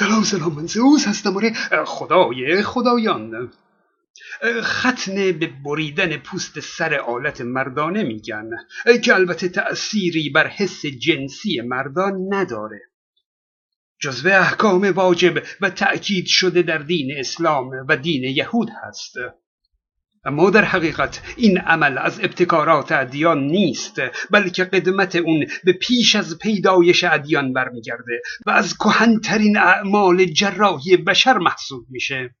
سلام سلام من زئوس هستم. آره خدای خدایان. ختنه به بریدن پوست سر آلت مردانه میگن. که البته تأثیری بر حس جنسی مردان نداره. جزو احکام واجب و تأکید شده در دین اسلام و دین یهود هست. اما در حقیقت این عمل از ابتکارات ادیان نیست بلکه قدمت اون به پیش از پیدایش ادیان برمیگرده و از کهنترین اعمال جراحی بشر محسوب میشه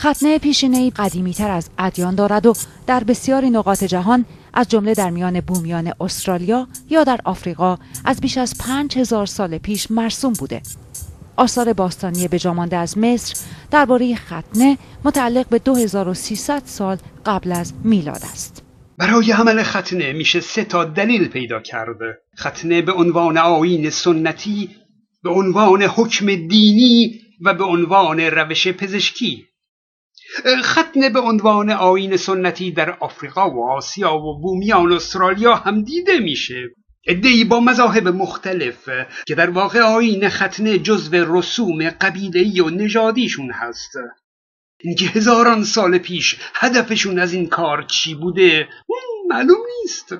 ختنه پیشینه قدیمی تر از ادیان دارد و در بسیاری نقاط جهان از جمله در میان بومیان استرالیا یا در آفریقا از بیش از پنج هزار سال پیش مرسوم بوده. آثار باستانی بجامانده از مصر درباره ختنه متعلق به 2300 سال قبل از میلاد است. برای عمل ختنه میشه سه تا دلیل پیدا کرده. ختنه به عنوان آیین سنتی، به عنوان حکم دینی و به عنوان روش پزشکی. ختنه به عنوان آین سنتی در آفریقا و آسیا و بومیان استرالیا هم دیده میشه ادهی با مذاهب مختلف که در واقع آین ختنه جزو رسوم قبیلهی و نژادیشون هست. اینکه هزاران سال پیش هدفشون از این کار چی بوده معلوم نیست.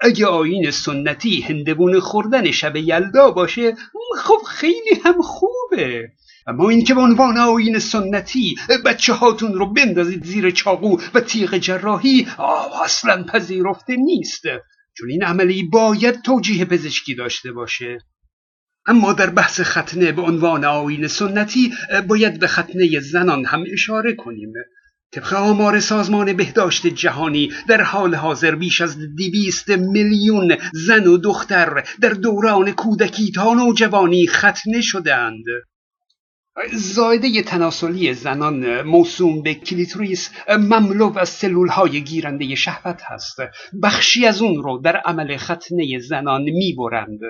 اگه آین سنتی هندبون خوردن شب یلدا باشه خب خیلی هم خوبه. اما اینکه به عنوان آین سنتی بچه هاتون رو بندازید زیر چاقو و تیغ جراحی اصلا پذیرفته نیست. چون این عملی باید توجیه پزشکی داشته باشه. اما در بحث ختنه به عنوان آین سنتی باید به ختنه زنان هم اشاره کنیم. طبق آمار سازمان بهداشت جهانی در حال حاضر بیش از دویست میلیون زن و دختر در دوران کودکی تا نوجوانی ختنه شدهاند. زایده تناسلی زنان موسوم به کلیتوریس مملو از سلول های گیرنده شهوت هست. بخشی از اون رو در عمل ختنه زنان می‌برند.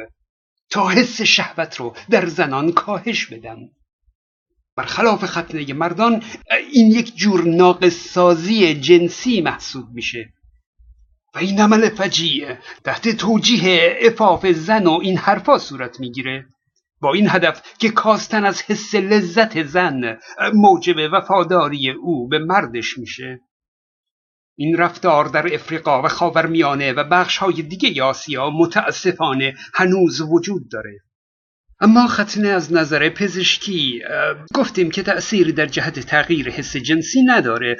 تا حس شهوت رو در زنان کاهش بدن. برخلاف ختنه مردان این یک جور ناقصسازی جنسی محسوب میشه. و این عمل فجیع تحت توجیه افاف زن و این حرفا صورت می‌گیره. با این هدف که کاستن از حس لذت زن موجب وفاداری او به مردش میشه. این رفتار در افریقا و خاورمیانه و بخش های دیگه آسیا متاسفانه هنوز وجود داره. اما ختنه از نظر پزشکی گفتیم که تأثیری در جهت تغییر حس جنسی نداره.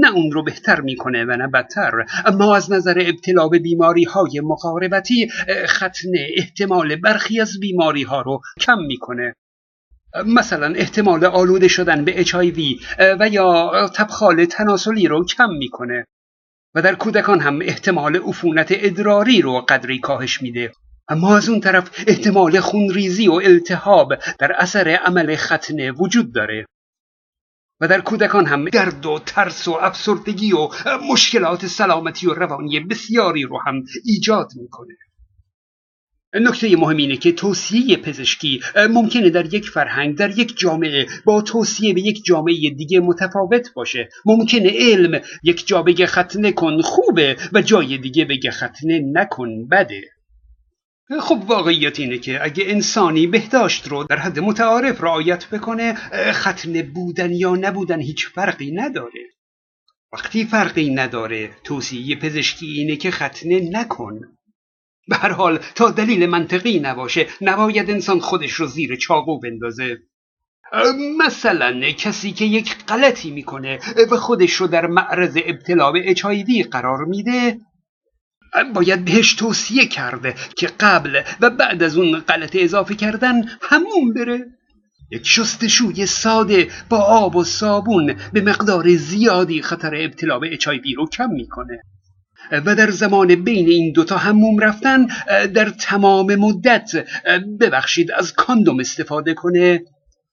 نه اون رو بهتر می‌کنه و نه بدتر. اما از نظر ابتلا به بیماری های مقاربتی ختنه احتمال برخی از بیماری ها رو کم می‌کنه. مثلا احتمال آلوده شدن به HIV و یا تبخال تناسلی رو کم می‌کنه. و در کودکان هم احتمال عفونت ادراری رو قدری کاهش میده. اما از اون طرف احتمال خونریزی و التهاب در اثر عمل ختنه وجود داره. و در کودکان هم درد و ترس و افسردگی و مشکلات سلامتی و روانی بسیاری رو هم ایجاد می‌کنه. نکته مهم اینه که توصیه پزشکی ممکنه در یک فرهنگ در یک جامعه با توصیه به یک جامعه دیگه متفاوت باشه. ممکنه علم یک جا بگه ختنه کن خوبه و جای دیگه بگه ختنه نکن بده. خب واقعیت اینه که اگه انسانی بهداشت رو در حد متعارف رعایت بکنه ختنه بودن یا نبودن هیچ فرقی نداره. وقتی فرقی نداره توصیه پزشکی اینه که ختنه نکن. به هر حال تا دلیل منطقی نباشه نباید انسان خودش رو زیر چاقو بندازه. مثلا کسی که یک غلطی می‌کنه و خودش رو در معرض ابتلا به اچایوی قرار میده باید بهش توصیه کرده که قبل و بعد از اون غلط اضافه کردن همون بره. یک شستشوی ساده با آب و صابون به مقدار زیادی خطر ابتلا به اچایوی رو کم می‌کنه. و در زمان بین این دوتا هموم رفتن در تمام مدت ببخشید از کاندوم استفاده کنه.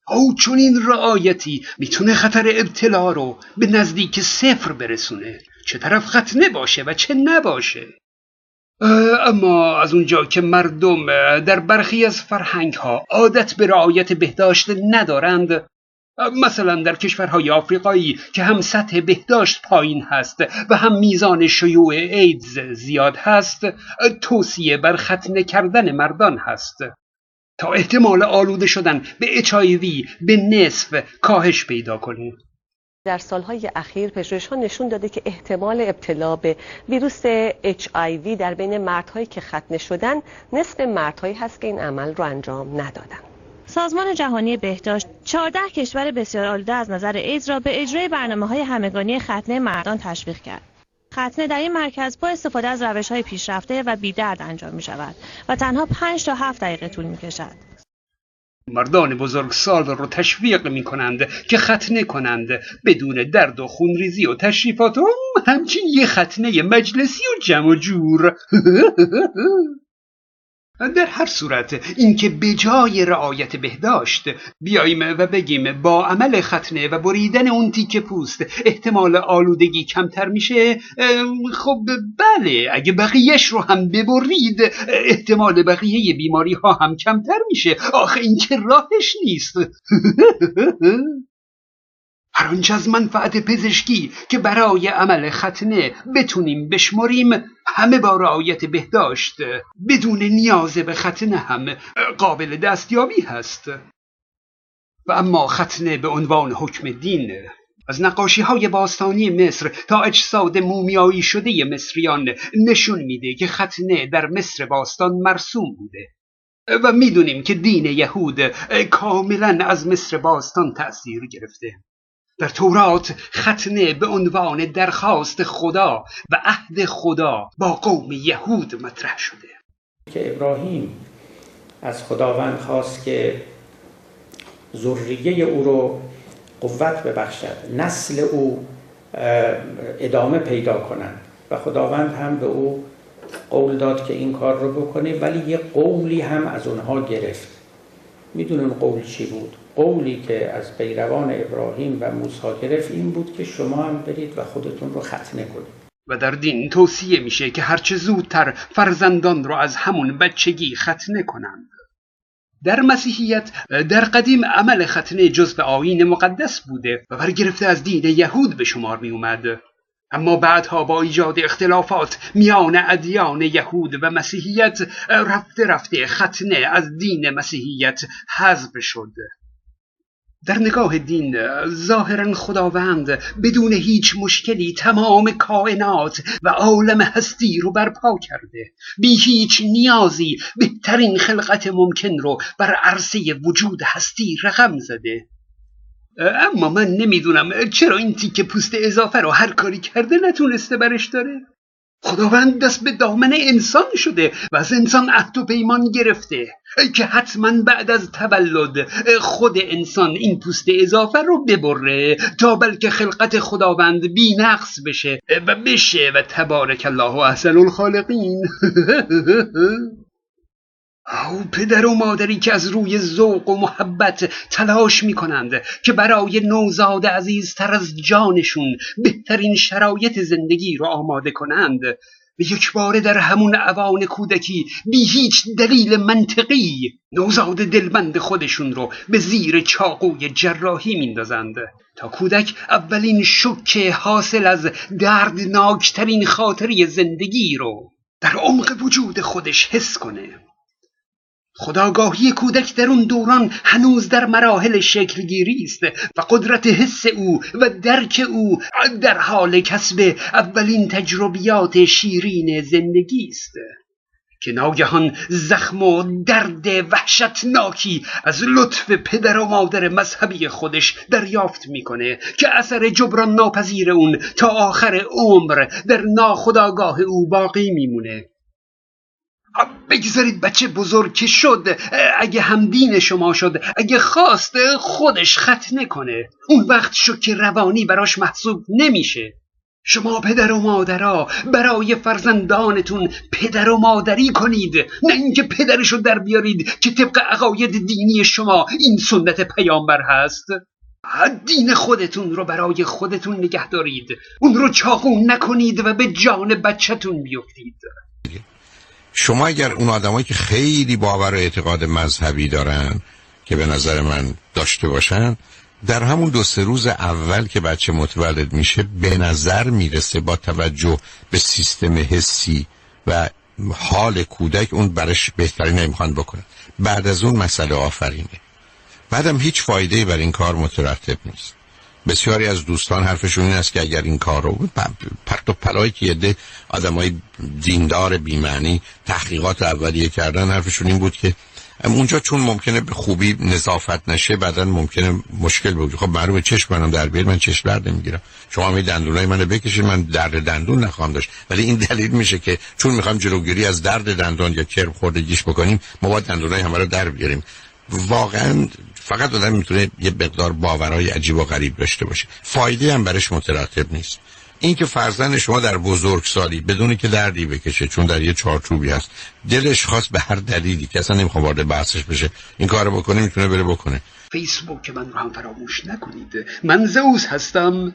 او چون این رعایتی می‌تونه خطر ابتلا رو به نزدیک صفر برسونه. چه طرف ختنه باشه و چه نباشه. اما از اونجا که مردم در برخی از فرهنگ ها عادت به رعایت بهداشت ندارند مثلا در کشورهای آفریقایی که هم سطح بهداشت پایین هست و هم میزان شیوع ایدز زیاد هست توصیه بر ختنه کردن مردان هست. تا احتمال آلوده شدن به اچایوی به نصف کاهش پیدا کنیم. در سالهای اخیر پژوهش ها نشون داده که احتمال ابتلا به ویروس HIV در بین مردهایی که ختنه شدن نصف مردهایی هست که این عمل رو انجام ندادن. سازمان جهانی بهداشت 14 کشور بسیار آلوده از نظر ایدز را به اجرای برنامه های همگانی ختنه مردان تشویق کرد. ختنه در این مرکز با استفاده از روش های پیشرفته و بیدرد انجام می شود و تنها 5 تا 7 دقیقه طول می کشد. مردان بزرگ سال رو تشویق می کنند که ختنه کنند. بدون درد و خونریزی و تشریفات و همچین یه ختنه مجلسی و جمع جور. در هر صورت اینکه به جای رعایت بهداشت بیاییم و بگیم با عمل ختنه و بریدن اون تیک پوست احتمال آلودگی کمتر میشه خب بله اگه بقیهش رو هم ببرید احتمال بقیه بیماری ها هم کمتر میشه. آخه این که راهش نیست. هر آنچه از منفعت پزشکی که برای عمل ختنه بتونیم بشمریم همه با رعایت بهداشت بدون نیاز به ختنه هم قابل دستیابی هست. و اما ختنه به عنوان حکم دین از نقاشی های باستانی مصر تا اجساد مومیایی شده مصریان نشون میده که ختنه در مصر باستان مرسوم بوده. و می‌دونیم که دین یهود کاملا از مصر باستان تأثیر گرفته. در تورات ختنه به عنوان درخواست خدا و عهد خدا با قوم یهود مطرح شده. که ابراهیم از خداوند خواست که ذریه او رو قوت ببخشد نسل او ادامه پیدا کنند. و خداوند هم به او قول داد که این کار رو بکنه ولی یه قولی هم از اونها گرفت. می‌دونن قول چی بود؟ قولی که از پیروان ابراهیم و موسی گرفت این بود که شما هم برید و خودتون رو ختنه کنید. و در دین توصیه میشه که هرچه زودتر فرزندان رو از همون بچگی ختنه کنند. در مسیحیت در قدیم عمل ختنه جزء آیین مقدس بوده و برگرفته از دین یهود به شمار می اومد اما بعدها با ایجاد اختلافات میان ادیان یهود و مسیحیت رفته رفته ختنه از دین مسیحیت حذف شد. در نگاه دین ظاهرا خداوند بدون هیچ مشکلی تمام کائنات و عالم هستی رو برپا کرده. بی هیچ نیازی بهترین خلقت ممکن رو بر عرصه وجود هستی رقم زده. اما من نمی‌دونم چرا این تیکه پوست اضافه رو هر کاری کرده نتونسته برش داره. خداوند دست به دامن انسان شده و از انسان عهد و پیمان گرفته. که حتما بعد از تولد خود انسان این پوست اضافه رو ببره تا بلکه خلقت خداوند بی نقص بشه و بشه و تبارک الله و احسن الخالقین. او پدر و مادری که از روی ذوق و محبت تلاش می کنند که برای نوزاد عزیزتر از جانشون بهترین شرایط زندگی رو آماده کنند. و یک باره در همون اوان کودکی بی هیچ دلیل منطقی نوزاد دلبند خودشون رو به زیر چاقوی جراحی میندازند. تا کودک اولین شک حاصل از دردناکترین خاطری زندگی رو در عمق وجود خودش حس کنه. خداگاهی کودک در اون دوران هنوز در مراحل شکلگیری است و قدرت حس او و درک او در حال کسب اولین تجربیات شیرین زندگی است که ناگهان زخم و درد وحشتناکی از لطف پدر و مادر مذهبی خودش دریافت می‌کنه که اثر جبران ناپذیر اون تا آخر عمر در ناخداگاه او باقی میمونه. بگذارید بچه بزرگ که شد اگه همدین شما شد اگه خواست خودش ختنه کنه اون وقت شک روانی براش محسوب نمیشه. شما پدر و مادرها برای فرزندانتون پدر و مادری کنید. نه اینکه پدرشو در بیارید که طبق عقاید دینی شما این سنت پیامبر هست. دین خودتون رو برای خودتون نگه دارید. اون رو چاقون نکنید و به جان بچهتون بیفتید. شما اگر اون آدمایی که خیلی باور و اعتقاد مذهبی دارن که به نظر من داشته باشن در همون دو سه روز اول که بچه متولد میشه به نظر می‌رسه با توجه به سیستم حسی و حال کودک اون برش بهتری نمی‌خوان بکنن بعد از اون مسئله آفرینه. بعدم هیچ فایده بر این کار مترتب نیست. بسیاری از دوستان حرفشون این است که اگر این کار رو پرت و پلایی که یه آدم های دیندار بیمعنی تحقیقات اولیه کردن حرفشون این بود که اونجا چون ممکنه به خوبی نظافت نشه بعدا ممکنه مشکل بود خب معلومه چشم منم در بیاد من چشم درد نمی‌گیرم. شما می دندونای منو بکشید من درد دندون نخواهم داشت. ولی این دلیل میشه که چون می‌خوام جلوگیری از درد دندان یا کرم خوردگیش بکنیم ما باید دندونای همه رو در بیاریم. واقعا فقط آدم می‌تونه یه مقدار باورهای عجیب و غریب داشته باشه. فایده هم برش مترتب نیست. اینکه فرزند شما در بزرگسالی بدونی که دردی بکشه چون در یه چارچوبی هست دلش خواست به هر دلیلی که اصلا نمی‌خوام وارد بحثش بشه این کارو بکنه می‌تونه بره بکنه. فیسبوک من رو هم فراموش نکنید. من زوز هستم.